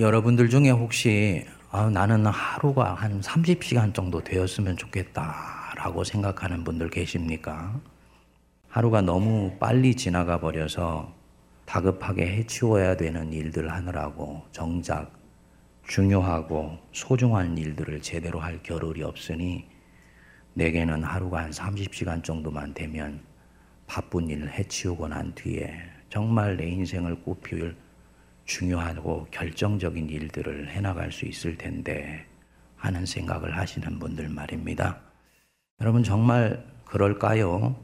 여러분들 중에 혹시 아, 나는 하루가 한 30시간 정도 되었으면 좋겠다라고 생각하는 분들 계십니까? 하루가 너무 빨리 지나가 버려서 다급하게 해치워야 되는 일들 하느라고 정작 중요하고 소중한 일들을 제대로 할 겨를이 없으니 내게는 하루가 한 30시간 정도만 되면 바쁜 일을 해치우고 난 뒤에 정말 내 인생을 꽃피울 중요하고 결정적인 일들을 해나갈 수 있을 텐데 하는 생각을 하시는 분들 말입니다. 여러분 정말 그럴까요?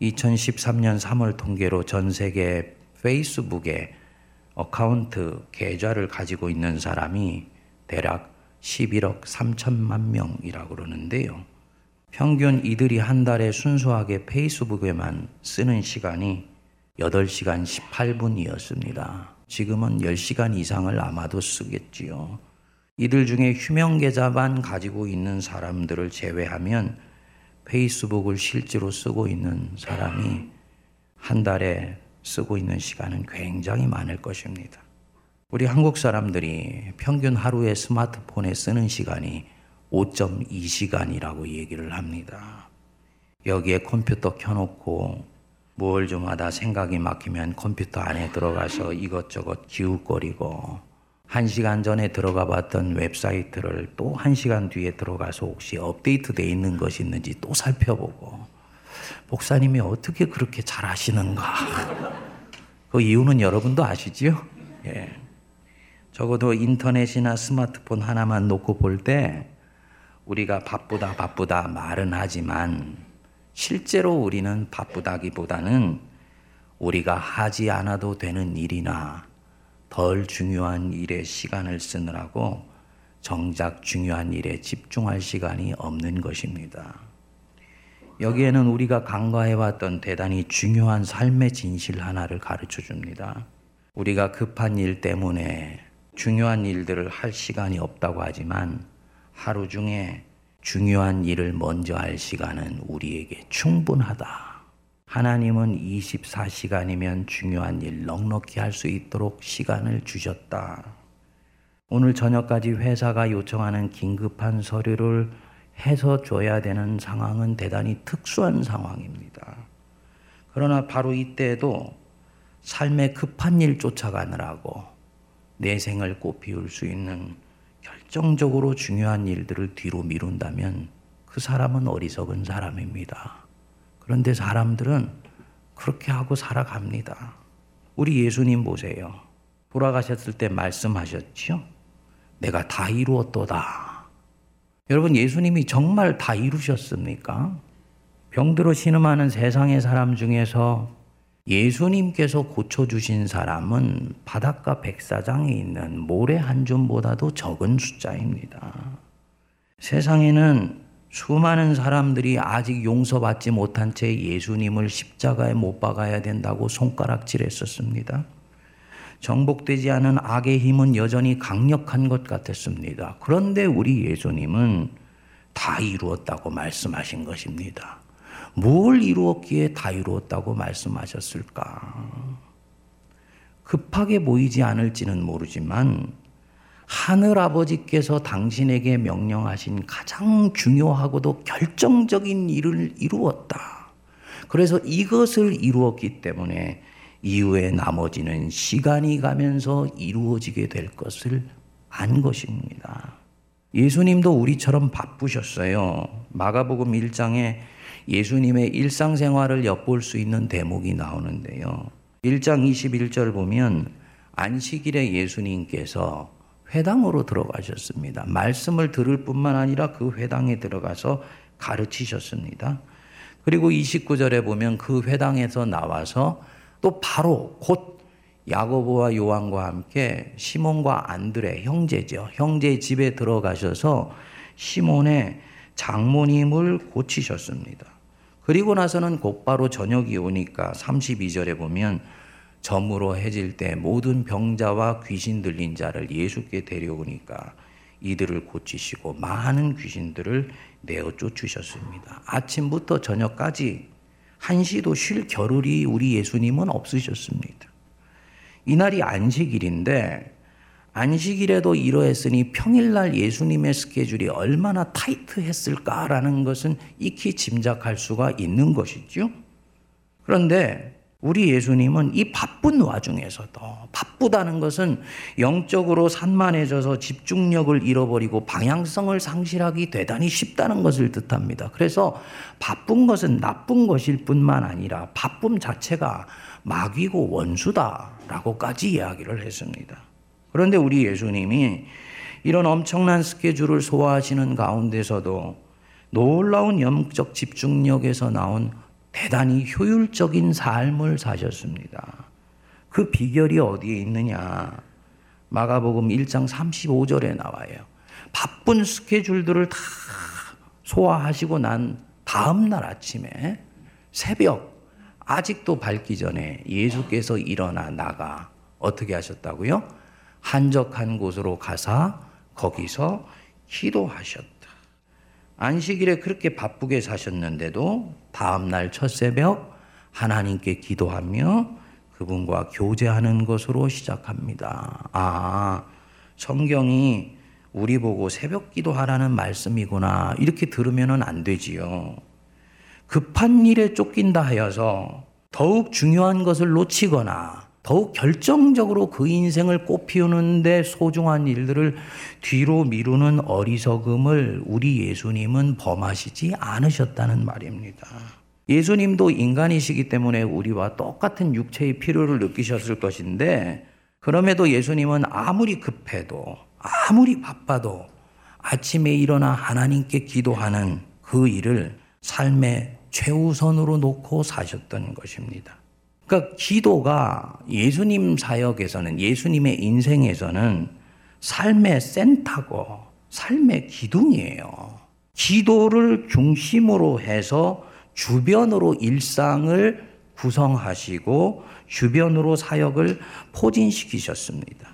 2013년 3월 통계로 전 세계 페이스북에 account 계좌를 가지고 있는 사람이 대략 11억 3천만 명이라고 그러는데요. 평균 이들이 한 달에 순수하게 페이스북에만 쓰는 시간이 8시간 18분이었습니다. 지금은 10시간 이상을 아마도 쓰겠지요. 이들 중에 휴명 계좌만 가지고 있는 사람들을 제외하면 페이스북을 실제로 쓰고 있는 사람이 한 달에 쓰고 있는 시간은 굉장히 많을 것입니다. 우리 한국 사람들이 평균 하루에 스마트폰에 쓰는 시간이 5.2시간이라고 얘기를 합니다. 여기에 컴퓨터 켜놓고 뭘 좀 하다 생각이 막히면 컴퓨터 안에 들어가서 이것저것 기웃거리고 한 시간 전에 들어가 봤던 웹사이트를 또 한 시간 뒤에 들어가서 혹시 업데이트 돼 있는 것이 있는지 또 살펴보고 목사님이 어떻게 그렇게 잘 하시는가 그 이유는 여러분도 아시지요? 예. 적어도 인터넷이나 스마트폰 하나만 놓고 볼 때 우리가 바쁘다 바쁘다 말은 하지만 실제로 우리는 바쁘다기보다는 우리가 하지 않아도 되는 일이나 덜 중요한 일에 시간을 쓰느라고 정작 중요한 일에 집중할 시간이 없는 것입니다. 여기에는 우리가 간과해왔던 대단히 중요한 삶의 진실 하나를 가르쳐 줍니다. 우리가 급한 일 때문에 중요한 일들을 할 시간이 없다고 하지만 하루 중에 중요한 일을 먼저 할 시간은 우리에게 충분하다. 하나님은 24시간이면 중요한 일 넉넉히 할 수 있도록 시간을 주셨다. 오늘 저녁까지 회사가 요청하는 긴급한 서류를 해서 줘야 되는 상황은 대단히 특수한 상황입니다. 그러나 바로 이때에도 삶의 급한 일 쫓아가느라고 내 생을 꽃피울 수 있는 결정적으로 중요한 일들을 뒤로 미룬다면 그 사람은 어리석은 사람입니다. 그런데 사람들은 그렇게 하고 살아갑니다. 우리 예수님 보세요. 돌아가셨을 때 말씀하셨죠? 내가 다 이루었도다. 여러분, 예수님이 정말 다 이루셨습니까? 병들어 신음하는 세상의 사람 중에서 예수님께서 고쳐주신 사람은 바닷가 백사장에 있는 모래 한 줌보다도 적은 숫자입니다. 세상에는 수많은 사람들이 아직 용서받지 못한 채 예수님을 십자가에 못 박아야 된다고 손가락질 했었습니다. 정복되지 않은 악의 힘은 여전히 강력한 것 같았습니다. 그런데 우리 예수님은 다 이루었다고 말씀하신 것입니다. 뭘 이루었기에 다 이루었다고 말씀하셨을까? 급하게 보이지 않을지는 모르지만 하늘 아버지께서 당신에게 명령하신 가장 중요하고도 결정적인 일을 이루었다. 그래서 이것을 이루었기 때문에 이후에 나머지는 시간이 가면서 이루어지게 될 것을 안 것입니다. 예수님도 우리처럼 바쁘셨어요. 마가복음 1장에 예수님의 일상생활을 엿볼 수 있는 대목이 나오는데요. 1장 21절 보면 안식일에 예수님께서 회당으로 들어가셨습니다. 말씀을 들을 뿐만 아니라 그 회당에 들어가서 가르치셨습니다. 그리고 29절에 보면 그 회당에서 나와서 또 바로 곧 야고보와 요한과 함께 시몬과 안드레 형제죠. 형제 집에 들어가셔서 시몬의 장모님을 고치셨습니다. 그리고 나서는 곧바로 저녁이 오니까 32절에 보면 점으로 해질 때 모든 병자와 귀신 들린 자를 예수께 데려오니까 이들을 고치시고 많은 귀신들을 내어 쫓으셨습니다. 아침부터 저녁까지 한시도 쉴 겨를이 우리 예수님은 없으셨습니다. 이날이 안식일인데 안식일에도 이러했으니 평일날 예수님의 스케줄이 얼마나 타이트했을까라는 것은 익히 짐작할 수가 있는 것이죠. 그런데 우리 예수님은 이 바쁜 와중에서도 바쁘다는 것은 영적으로 산만해져서 집중력을 잃어버리고 방향성을 상실하기 대단히 쉽다는 것을 뜻합니다. 그래서 바쁜 것은 나쁜 것일 뿐만 아니라 바쁨 자체가 마귀고 원수다라고까지 이야기를 했습니다. 그런데 우리 예수님이 이런 엄청난 스케줄을 소화하시는 가운데서도 놀라운 영적 집중력에서 나온 대단히 효율적인 삶을 사셨습니다. 그 비결이 어디에 있느냐? 마가복음 1장 35절에 나와요. 바쁜 스케줄들을 다 소화하시고 난 다음 날 아침에 새벽 아직도 밝기 전에 예수께서 일어나 나가 어떻게 하셨다고요? 한적한 곳으로 가사 거기서 기도하셨다. 안식일에 그렇게 바쁘게 사셨는데도 다음날 첫 새벽 하나님께 기도하며 그분과 교제하는 것으로 시작합니다. 아, 성경이 우리 보고 새벽 기도하라는 말씀이구나. 이렇게 들으면 안 되지요. 급한 일에 쫓긴다 하여서 더욱 중요한 것을 놓치거나 더욱 결정적으로 그 인생을 꽃피우는데 소중한 일들을 뒤로 미루는 어리석음을 우리 예수님은 범하시지 않으셨다는 말입니다. 예수님도 인간이시기 때문에 우리와 똑같은 육체의 필요를 느끼셨을 것인데 그럼에도 예수님은 아무리 급해도 아무리 바빠도 아침에 일어나 하나님께 기도하는 그 일을 삶의 최우선으로 놓고 사셨던 것입니다. 그러니까 기도가 예수님 사역에서는 예수님의 인생에서는 삶의 센터고 삶의 기둥이에요. 기도를 중심으로 해서 주변으로 일상을 구성하시고 주변으로 사역을 포진시키셨습니다.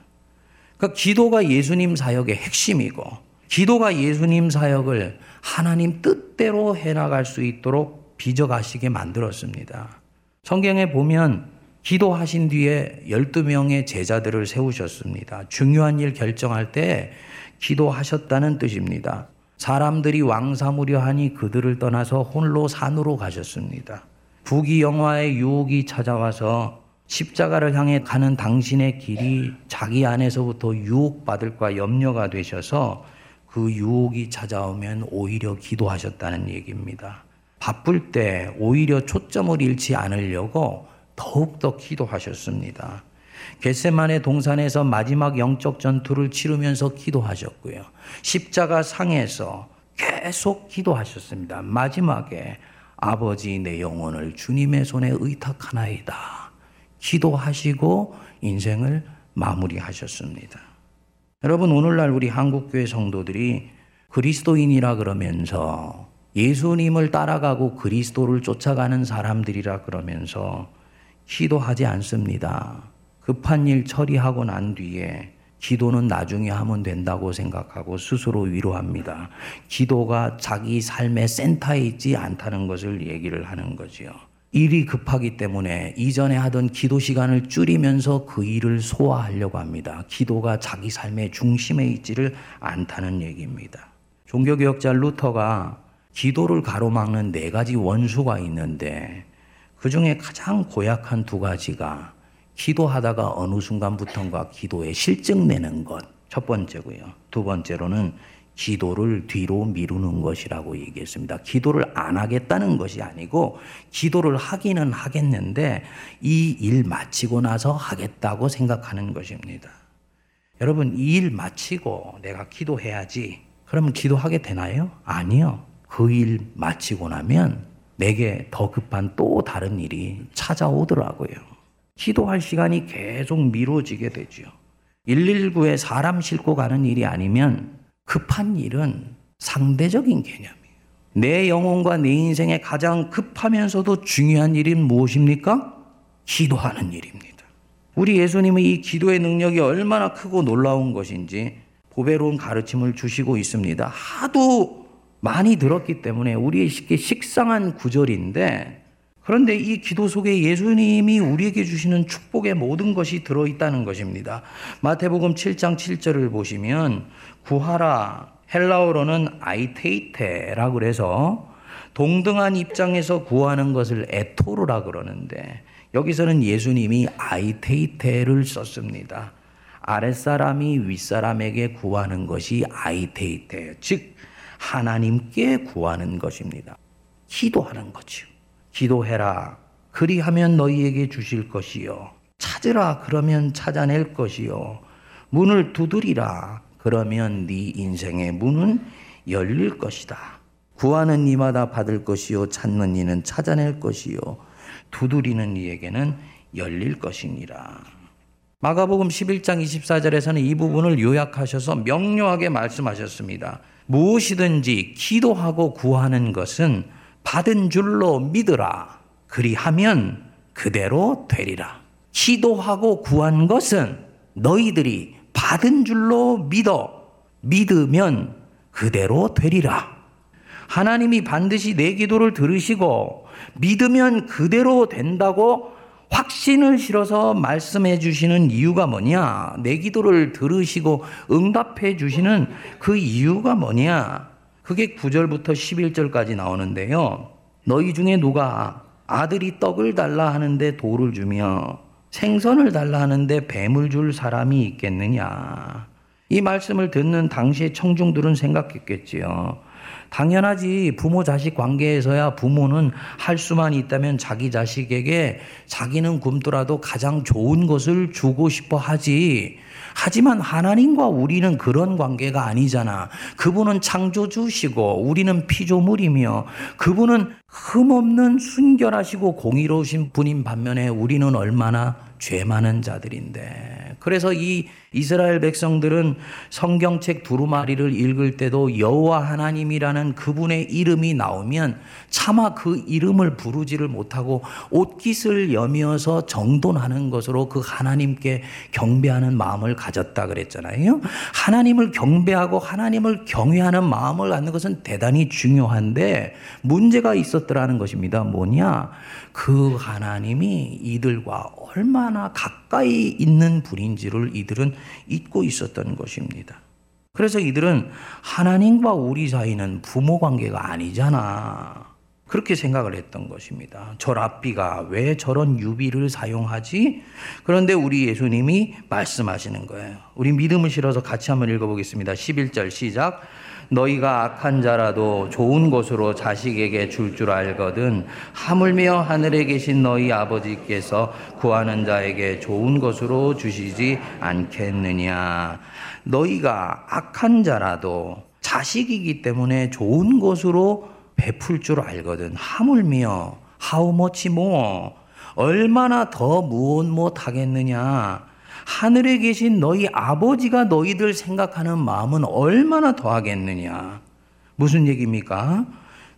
그러니까 기도가 예수님 사역의 핵심이고 기도가 예수님 사역을 하나님 뜻대로 해나갈 수 있도록 빚어가시게 만들었습니다. 성경에 보면 기도하신 뒤에 12명의 제자들을 세우셨습니다. 중요한 일 결정할 때 기도하셨다는 뜻입니다. 사람들이 왕사무려 하니 그들을 떠나서 홀로 산으로 가셨습니다. 부귀 영화의 유혹이 찾아와서 십자가를 향해 가는 당신의 길이 자기 안에서부터 유혹받을까 염려가 되셔서 그 유혹이 찾아오면 오히려 기도하셨다는 얘기입니다. 바쁠 때 오히려 초점을 잃지 않으려고 더욱더 기도하셨습니다. 겟세만의 동산에서 마지막 영적 전투를 치르면서 기도하셨고요. 십자가 상에서 계속 기도하셨습니다. 마지막에 아버지 내 영혼을 주님의 손에 의탁하나이다. 기도하시고 인생을 마무리하셨습니다. 여러분 오늘날 우리 한국교회 성도들이 그리스도인이라 그러면서 예수님을 따라가고 그리스도를 쫓아가는 사람들이라 그러면서 기도하지 않습니다. 급한 일 처리하고 난 뒤에 기도는 나중에 하면 된다고 생각하고 스스로 위로합니다. 기도가 자기 삶의 센터에 있지 않다는 것을 얘기를 하는 거지요. 일이 급하기 때문에 이전에 하던 기도 시간을 줄이면서 그 일을 소화하려고 합니다. 기도가 자기 삶의 중심에 있지를 않다는 얘기입니다. 종교개혁자 루터가 기도를 가로막는 네 가지 원수가 있는데 그 중에 가장 고약한 두 가지가 기도하다가 어느 순간부터인가 기도에 실증 내는 것. 첫 번째고요. 두 번째로는 기도를 뒤로 미루는 것이라고 얘기했습니다. 기도를 안 하겠다는 것이 아니고 기도를 하기는 하겠는데 이 일 마치고 나서 하겠다고 생각하는 것입니다. 여러분, 이 일 마치고 내가 기도해야지. 그러면 기도하게 되나요? 아니요. 그 일 마치고 나면 내게 더 급한 또 다른 일이 찾아오더라고요. 기도할 시간이 계속 미뤄지게 되죠. 119에 사람 싣고 가는 일이 아니면 급한 일은 상대적인 개념이에요. 내 영혼과 내 인생에 가장 급하면서도 중요한 일은 무엇입니까? 기도하는 일입니다. 우리 예수님의 이 기도의 능력이 얼마나 크고 놀라운 것인지 보배로운 가르침을 주시고 있습니다. 하도 많이 들었기 때문에 우리에게 식상한 구절인데 그런데 이 기도 속에 예수님이 우리에게 주시는 축복의 모든 것이 들어있다는 것입니다. 마태복음 7장 7절을 보시면 구하라 헬라어로는 아이테이테라고 그래서 동등한 입장에서 구하는 것을 에토르라 그러는데 여기서는 예수님이 아이테이테를 썼습니다. 아랫사람이 윗사람에게 구하는 것이 아이테이테, 즉 하나님께 구하는 것입니다. 기도하는 거죠. 기도해라. 그리하면 너희에게 주실 것이요. 찾으라. 그러면 찾아낼 것이요. 문을 두드리라. 그러면 네 인생의 문은 열릴 것이다. 구하는 이마다 받을 것이요. 찾는 이는 찾아낼 것이요. 두드리는 이에게는 열릴 것이니라. 마가복음 11장 24절에서는 이 부분을 요약하셔서 명료하게 말씀하셨습니다. 무엇이든지 기도하고 구하는 것은 받은 줄로 믿으라. 그리하면 그대로 되리라. 기도하고 구한 것은 너희들이 받은 줄로 믿어. 믿으면 그대로 되리라. 하나님이 반드시 내 기도를 들으시고 믿으면 그대로 된다고 확신을 실어서 말씀해 주시는 이유가 뭐냐? 내 기도를 들으시고 응답해 주시는 그 이유가 뭐냐? 그게 9절부터 11절까지 나오는데요. 너희 중에 누가 아들이 떡을 달라 하는데 돌을 주며 생선을 달라 하는데 뱀을 줄 사람이 있겠느냐? 이 말씀을 듣는 당시의 청중들은 생각했겠지요. 당연하지. 부모 자식 관계에서야 부모는 할 수만 있다면 자기 자식에게 자기는 굶더라도 가장 좋은 것을 주고 싶어 하지. 하지만 하나님과 우리는 그런 관계가 아니잖아. 그분은 창조주시고 우리는 피조물이며 그분은 흠없는 순결하시고 공의로우신 분인 반면에 우리는 얼마나 죄 많은 자들인데. 그래서 이 이스라엘 백성들은 성경책 두루마리를 읽을 때도 여호와 하나님이라는 그분의 이름이 나오면 차마 그 이름을 부르지를 못하고 옷깃을 여미어서 정돈하는 것으로 그 하나님께 경배하는 마음을 가졌다 그랬잖아요. 하나님을 경배하고 하나님을 경외하는 마음을 갖는 것은 대단히 중요한데 문제가 있었더라는 것입니다. 뭐냐? 그 하나님이 이들과 얼마나 가까이 있는 분인지를 이들은 잊고 있었던 것입니다. 그래서 이들은 하나님과 우리 사이는 부모 관계가 아니잖아. 그렇게 생각을 했던 것입니다. 저 랍비가 왜 저런 유비를 사용하지? 그런데 우리 예수님이 말씀하시는 거예요. 우리 믿음을 실어서 같이 한번 읽어보겠습니다. 11절 시작. 너희가 악한 자라도 좋은 것으로 자식에게 줄줄 알거든. 하물며 하늘에 계신 너희 아버지께서 구하는 자에게 좋은 것으로 주시지 않겠느냐. 너희가 악한 자라도 자식이기 때문에 좋은 것으로 베풀 줄 알거든. 하물며 how much 뭐 얼마나 더 무엇 못 하겠느냐 하늘에 계신 너희 아버지가 너희들 생각하는 마음은 얼마나 더하겠느냐. 무슨 얘기입니까?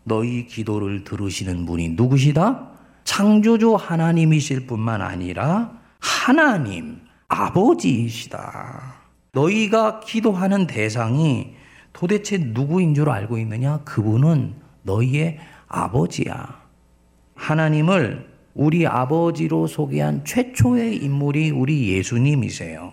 너희 기도를 들으시는 분이 누구시다? 창조주 하나님이실 뿐만 아니라 하나님, 아버지이시다. 너희가 기도하는 대상이 도대체 누구인 줄 알고 있느냐? 그분은 너희의 아버지야. 하나님을 우리 아버지로 소개한 최초의 인물이 우리 예수님이세요.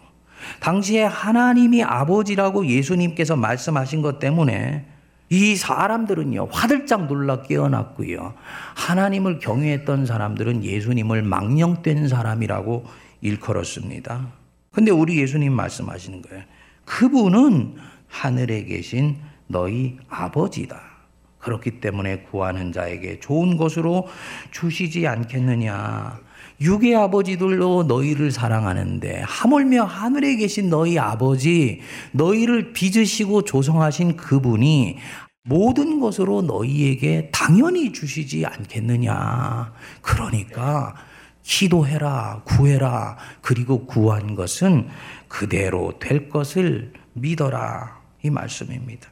당시에 하나님이 아버지라고 예수님께서 말씀하신 것 때문에 이 사람들은요, 화들짝 놀라 깨어났고요. 하나님을 경외했던 사람들은 예수님을 망령된 사람이라고 일컬었습니다. 근데 우리 예수님 말씀하시는 거예요. 그분은 하늘에 계신 너희 아버지다. 그렇기 때문에 구하는 자에게 좋은 것으로 주시지 않겠느냐. 육의 아버지들로 너희를 사랑하는데 하물며 하늘에 계신 너희 아버지 너희를 빚으시고 조성하신 그분이 모든 것으로 너희에게 당연히 주시지 않겠느냐. 그러니까 기도해라, 구해라. 그리고 구한 것은 그대로 될 것을 믿어라. 이 말씀입니다.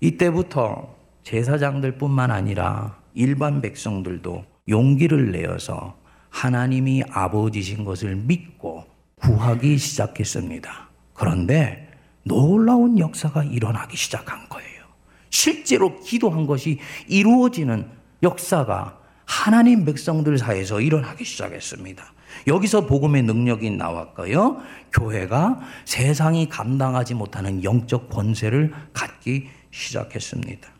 이때부터 제사장들뿐만 아니라 일반 백성들도 용기를 내어서 하나님이 아버지신 것을 믿고 구하기 시작했습니다. 그런데 놀라운 역사가 일어나기 시작한 거예요. 실제로 기도한 것이 이루어지는 역사가 하나님 백성들 사이에서 일어나기 시작했습니다. 여기서 복음의 능력이 나왔고요. 교회가 세상이 감당하지 못하는 영적 권세를 갖기 시작했습니다.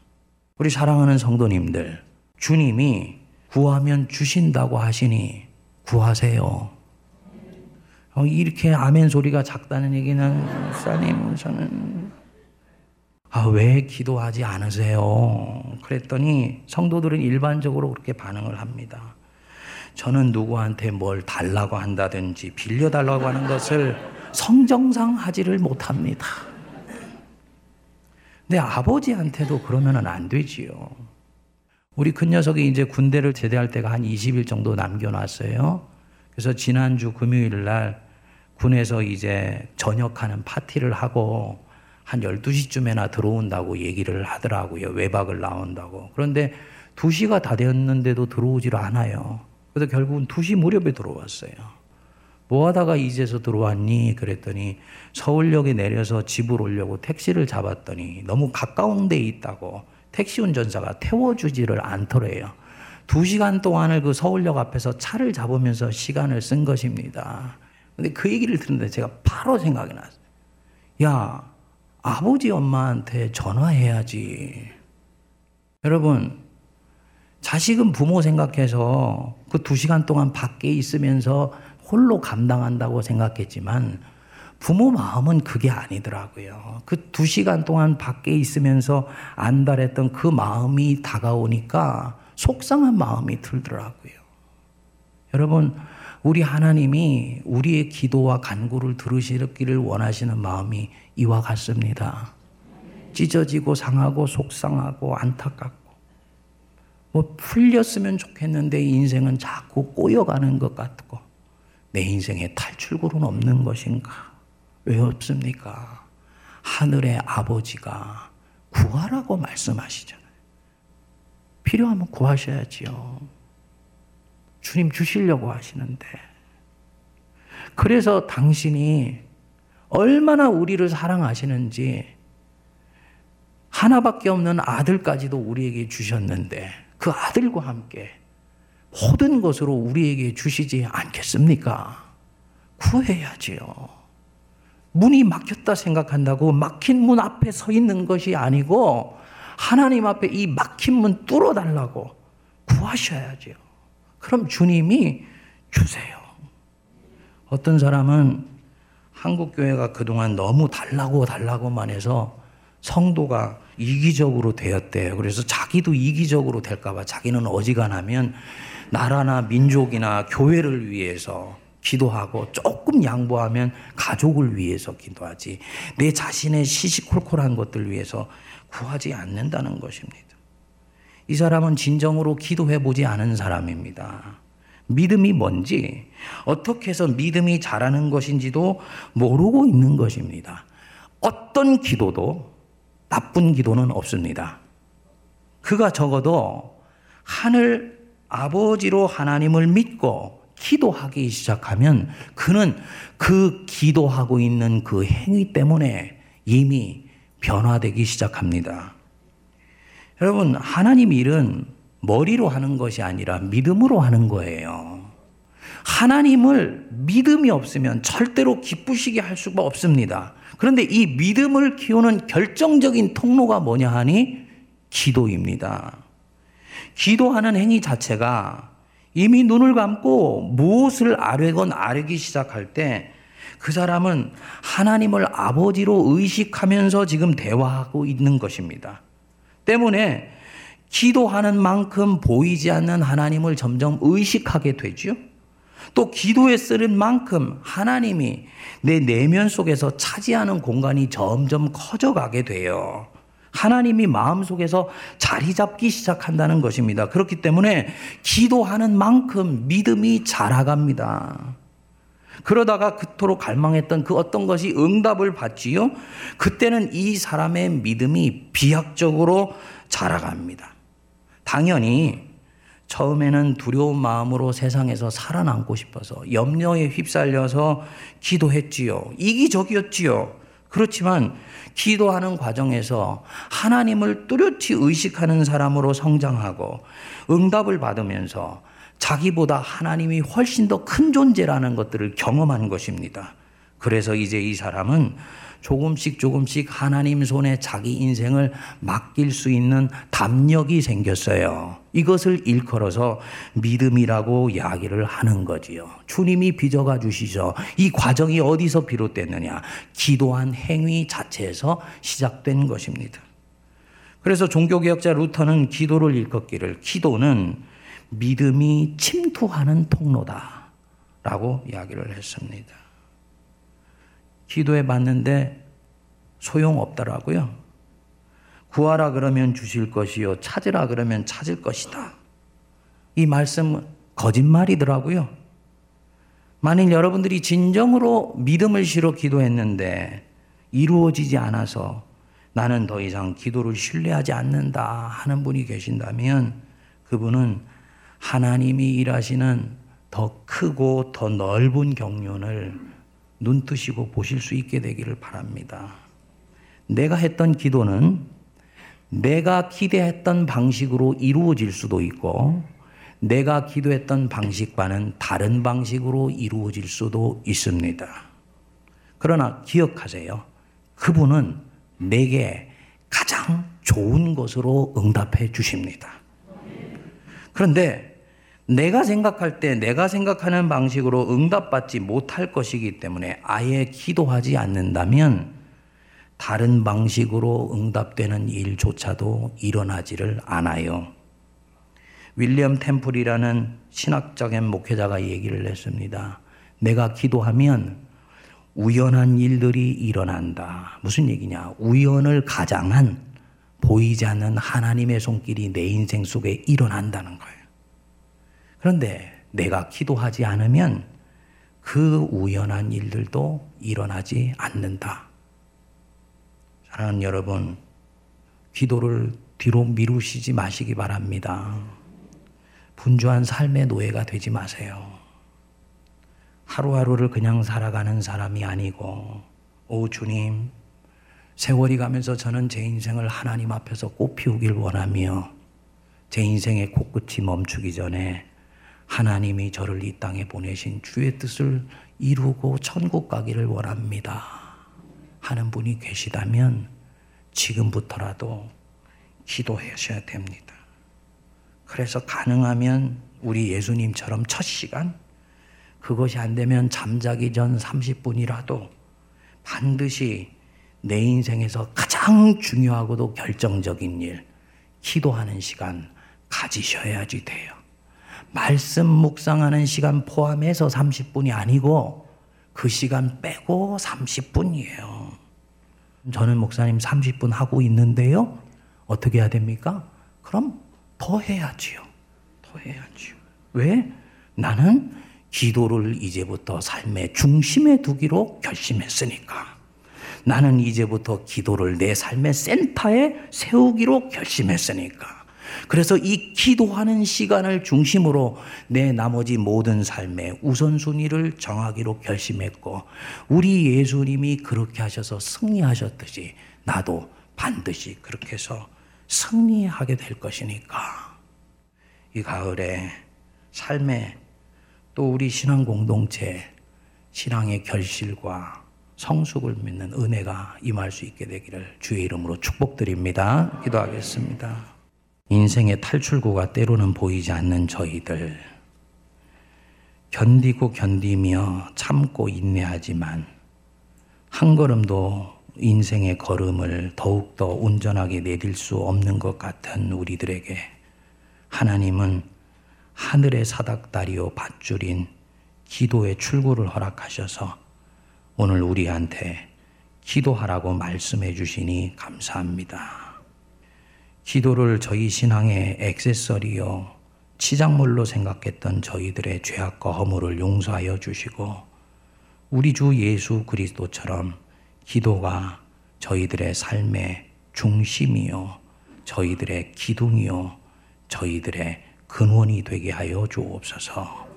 우리 사랑하는 성도님들, 주님이 구하면 주신다고 하시니 구하세요. 어, 이렇게 아멘 소리가 작다는 얘기는 목사님 저는 아, 왜 기도하지 않으세요? 그랬더니 성도들은 일반적으로 그렇게 반응을 합니다. 저는 누구한테 뭘 달라고 한다든지 빌려달라고 하는 것을 성정상 하지를 못합니다. 근데 아버지한테도 그러면 안 되지요. 우리 큰 녀석이 이제 군대를 제대할 때가 한 20일 정도 남겨놨어요. 그래서 지난주 금요일 날 군에서 이제 저녁하는 파티를 하고 한 12시쯤에나 들어온다고 얘기를 하더라고요. 외박을 나온다고. 그런데 2시가 다 되었는데도 들어오질 않아요. 그래서 결국은 2시 무렵에 들어왔어요. 뭐 하다가 이제서 들어왔니? 그랬더니 서울역에 내려서 집을 오려고 택시를 잡았더니 너무 가까운 데 있다고 택시 운전사가 태워주지를 않더래요. 두 시간 동안을 그 서울역 앞에서 차를 잡으면서 시간을 쓴 것입니다. 근데 그 얘기를 듣는데 제가 바로 생각이 났어요. 야, 아버지 엄마한테 전화해야지. 여러분, 자식은 부모 생각해서 그 두 시간 동안 밖에 있으면서 홀로 감당한다고 생각했지만 부모 마음은 그게 아니더라고요. 그 두 시간 동안 밖에 있으면서 안달했던 그 마음이 다가오니까 속상한 마음이 들더라고요. 여러분, 우리 하나님이 우리의 기도와 간구를 들으시기를 원하시는 마음이 이와 같습니다. 찢어지고 상하고 속상하고 안타깝고 뭐 풀렸으면 좋겠는데 인생은 자꾸 꼬여가는 것 같고 내 인생에 탈출구는 없는 것인가? 왜 없습니까? 하늘의 아버지가 구하라고 말씀하시잖아요. 필요하면 구하셔야지요. 주님 주시려고 하시는데. 그래서 당신이 얼마나 우리를 사랑하시는지 하나밖에 없는 아들까지도 우리에게 주셨는데 그 아들과 함께 모든 것으로 우리에게 주시지 않겠습니까? 구해야지요. 문이 막혔다 생각한다고 막힌 문 앞에 서 있는 것이 아니고 하나님 앞에 이 막힌 문 뚫어달라고 구하셔야지요. 그럼 주님이 주세요. 어떤 사람은 한국 교회가 그동안 너무 달라고 달라고만 해서 성도가 이기적으로 되었대요. 그래서 자기도 이기적으로 될까봐 자기는 어지간하면 나라나 민족이나 교회를 위해서 기도하고 조금 양보하면 가족을 위해서 기도하지 내 자신의 시시콜콜한 것들 위해서 구하지 않는다는 것입니다. 이 사람은 진정으로 기도해 보지 않은 사람입니다. 믿음이 뭔지, 어떻게 해서 믿음이 자라는 것인지도 모르고 있는 것입니다. 어떤 기도도 나쁜 기도는 없습니다. 그가 적어도 하늘 아버지로 하나님을 믿고 기도하기 시작하면 그는 그 기도하고 있는 그 행위 때문에 이미 변화되기 시작합니다. 여러분, 하나님 일은 머리로 하는 것이 아니라 믿음으로 하는 거예요. 하나님을 믿음이 없으면 절대로 기쁘시게 할 수가 없습니다. 그런데 이 믿음을 키우는 결정적인 통로가 뭐냐 하니 기도입니다. 기도하는 행위 자체가 이미 눈을 감고 무엇을 아뢰건 아뢰기 시작할 때 그 사람은 하나님을 아버지로 의식하면서 지금 대화하고 있는 것입니다. 때문에 기도하는 만큼 보이지 않는 하나님을 점점 의식하게 되죠. 또 기도에 쓰는 만큼 하나님이 내 내면 속에서 차지하는 공간이 점점 커져가게 돼요. 하나님이 마음속에서 자리 잡기 시작한다는 것입니다. 그렇기 때문에 기도하는 만큼 믿음이 자라갑니다. 그러다가 그토록 갈망했던 그 어떤 것이 응답을 받지요. 그때는 이 사람의 믿음이 비약적으로 자라갑니다. 당연히 처음에는 두려운 마음으로 세상에서 살아남고 싶어서 염려에 휩쓸려서 기도했지요. 이기적이었지요. 그렇지만 기도하는 과정에서 하나님을 뚜렷이 의식하는 사람으로 성장하고 응답을 받으면서 자기보다 하나님이 훨씬 더 큰 존재라는 것들을 경험한 것입니다. 그래서 이제 이 사람은 조금씩 조금씩 하나님 손에 자기 인생을 맡길 수 있는 담력이 생겼어요. 이것을 일컬어서 믿음이라고 이야기를 하는 거지요. 주님이 빚어가 주시죠. 이 과정이 어디서 비롯됐느냐? 기도한 행위 자체에서 시작된 것입니다. 그래서 종교개혁자 루터는 기도를 일컫기를 기도는 믿음이 침투하는 통로다. 라고 이야기를 했습니다. 기도해 봤는데 소용없더라고요. 구하라 그러면 주실 것이요. 찾으라 그러면 찾을 것이다. 이 말씀 거짓말이더라고요. 만일 여러분들이 진정으로 믿음을 실어 기도했는데 이루어지지 않아서 나는 더 이상 기도를 신뢰하지 않는다 하는 분이 계신다면 그분은 하나님이 일하시는 더 크고 더 넓은 경륜을 눈 뜨시고 보실 수 있게 되기를 바랍니다. 내가 했던 기도는 내가 기대했던 방식으로 이루어질 수도 있고 내가 기도했던 방식과는 다른 방식으로 이루어질 수도 있습니다. 그러나 기억하세요. 그분은 내게 가장 좋은 것으로 응답해 주십니다. 그런데 내가 생각할 때 내가 생각하는 방식으로 응답받지 못할 것이기 때문에 아예 기도하지 않는다면 다른 방식으로 응답되는 일조차도 일어나지를 않아요. 윌리엄 템플이라는 신학적인 목회자가 얘기를 했습니다. 내가 기도하면 우연한 일들이 일어난다. 무슨 얘기냐? 우연을 가장한 보이지 않는 하나님의 손길이 내 인생 속에 일어난다는 거예요. 그런데 내가 기도하지 않으면 그 우연한 일들도 일어나지 않는다. 사랑하는 여러분, 기도를 뒤로 미루시지 마시기 바랍니다. 분주한 삶의 노예가 되지 마세요. 하루하루를 그냥 살아가는 사람이 아니고, 오 주님, 세월이 가면서 저는 제 인생을 하나님 앞에서 꽃 피우길 원하며, 제 인생의 코끝이 멈추기 전에 하나님이 저를 이 땅에 보내신 주의 뜻을 이루고 천국 가기를 원합니다. 하는 분이 계시다면 지금부터라도 기도하셔야 됩니다. 그래서 가능하면 우리 예수님처럼 첫 시간, 그것이 안 되면 잠자기 전 30분이라도 반드시 내 인생에서 가장 중요하고도 결정적인 일, 기도하는 시간 가지셔야지 돼요. 말씀 묵상하는 시간 포함해서 30분이 아니고 그 시간 빼고 30분이에요. 저는 목사님 30분 하고 있는데요. 어떻게 해야 됩니까? 그럼 더 해야지요. 더 해야지요. 왜? 나는 기도를 이제부터 삶의 중심에 두기로 결심했으니까. 나는 이제부터 기도를 내 삶의 센터에 세우기로 결심했으니까. 그래서 이 기도하는 시간을 중심으로 내 나머지 모든 삶의 우선순위를 정하기로 결심했고, 우리 예수님이 그렇게 하셔서 승리하셨듯이 나도 반드시 그렇게 해서 승리하게 될 것이니까. 이 가을에 삶에 또 우리 신앙 공동체, 신앙의 결실과 성숙을 믿는 은혜가 임할 수 있게 되기를 주의 이름으로 축복드립니다. 기도하겠습니다. 인생의 탈출구가 때로는 보이지 않는 저희들. 견디고 견디며 참고 인내하지만 한 걸음도 인생의 걸음을 더욱더 온전하게 내딜 수 없는 것 같은 우리들에게 하나님은 하늘의 사닥다리요 밧줄인 기도의 출구를 허락하셔서 오늘 우리한테 기도하라고 말씀해 주시니 감사합니다. 기도를 저희 신앙의 액세서리요, 치장물로 생각했던 저희들의 죄악과 허물을 용서하여 주시고, 우리 주 예수 그리스도처럼 기도가 저희들의 삶의 중심이요, 저희들의 기둥이요, 저희들의 근원이 되게 하여 주옵소서.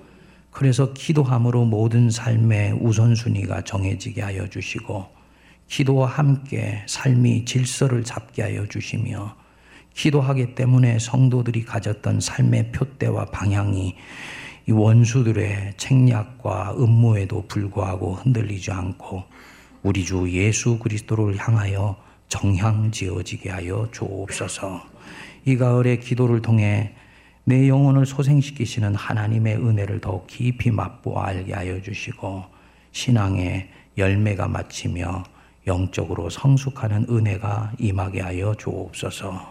그래서 기도함으로 모든 삶의 우선순위가 정해지게 하여 주시고, 기도와 함께 삶이 질서를 잡게 하여 주시며 기도하기 때문에 성도들이 가졌던 삶의 표대와 방향이 이 원수들의 책략과 음모에도 불구하고 흔들리지 않고 우리 주 예수 그리스도를 향하여 정향 지어지게 하여 주옵소서. 이 가을의 기도를 통해 내 영혼을 소생시키시는 하나님의 은혜를 더 깊이 맛보아 알게 하여 주시고 신앙의 열매가 맺히며 영적으로 성숙하는 은혜가 임하게 하여 주옵소서.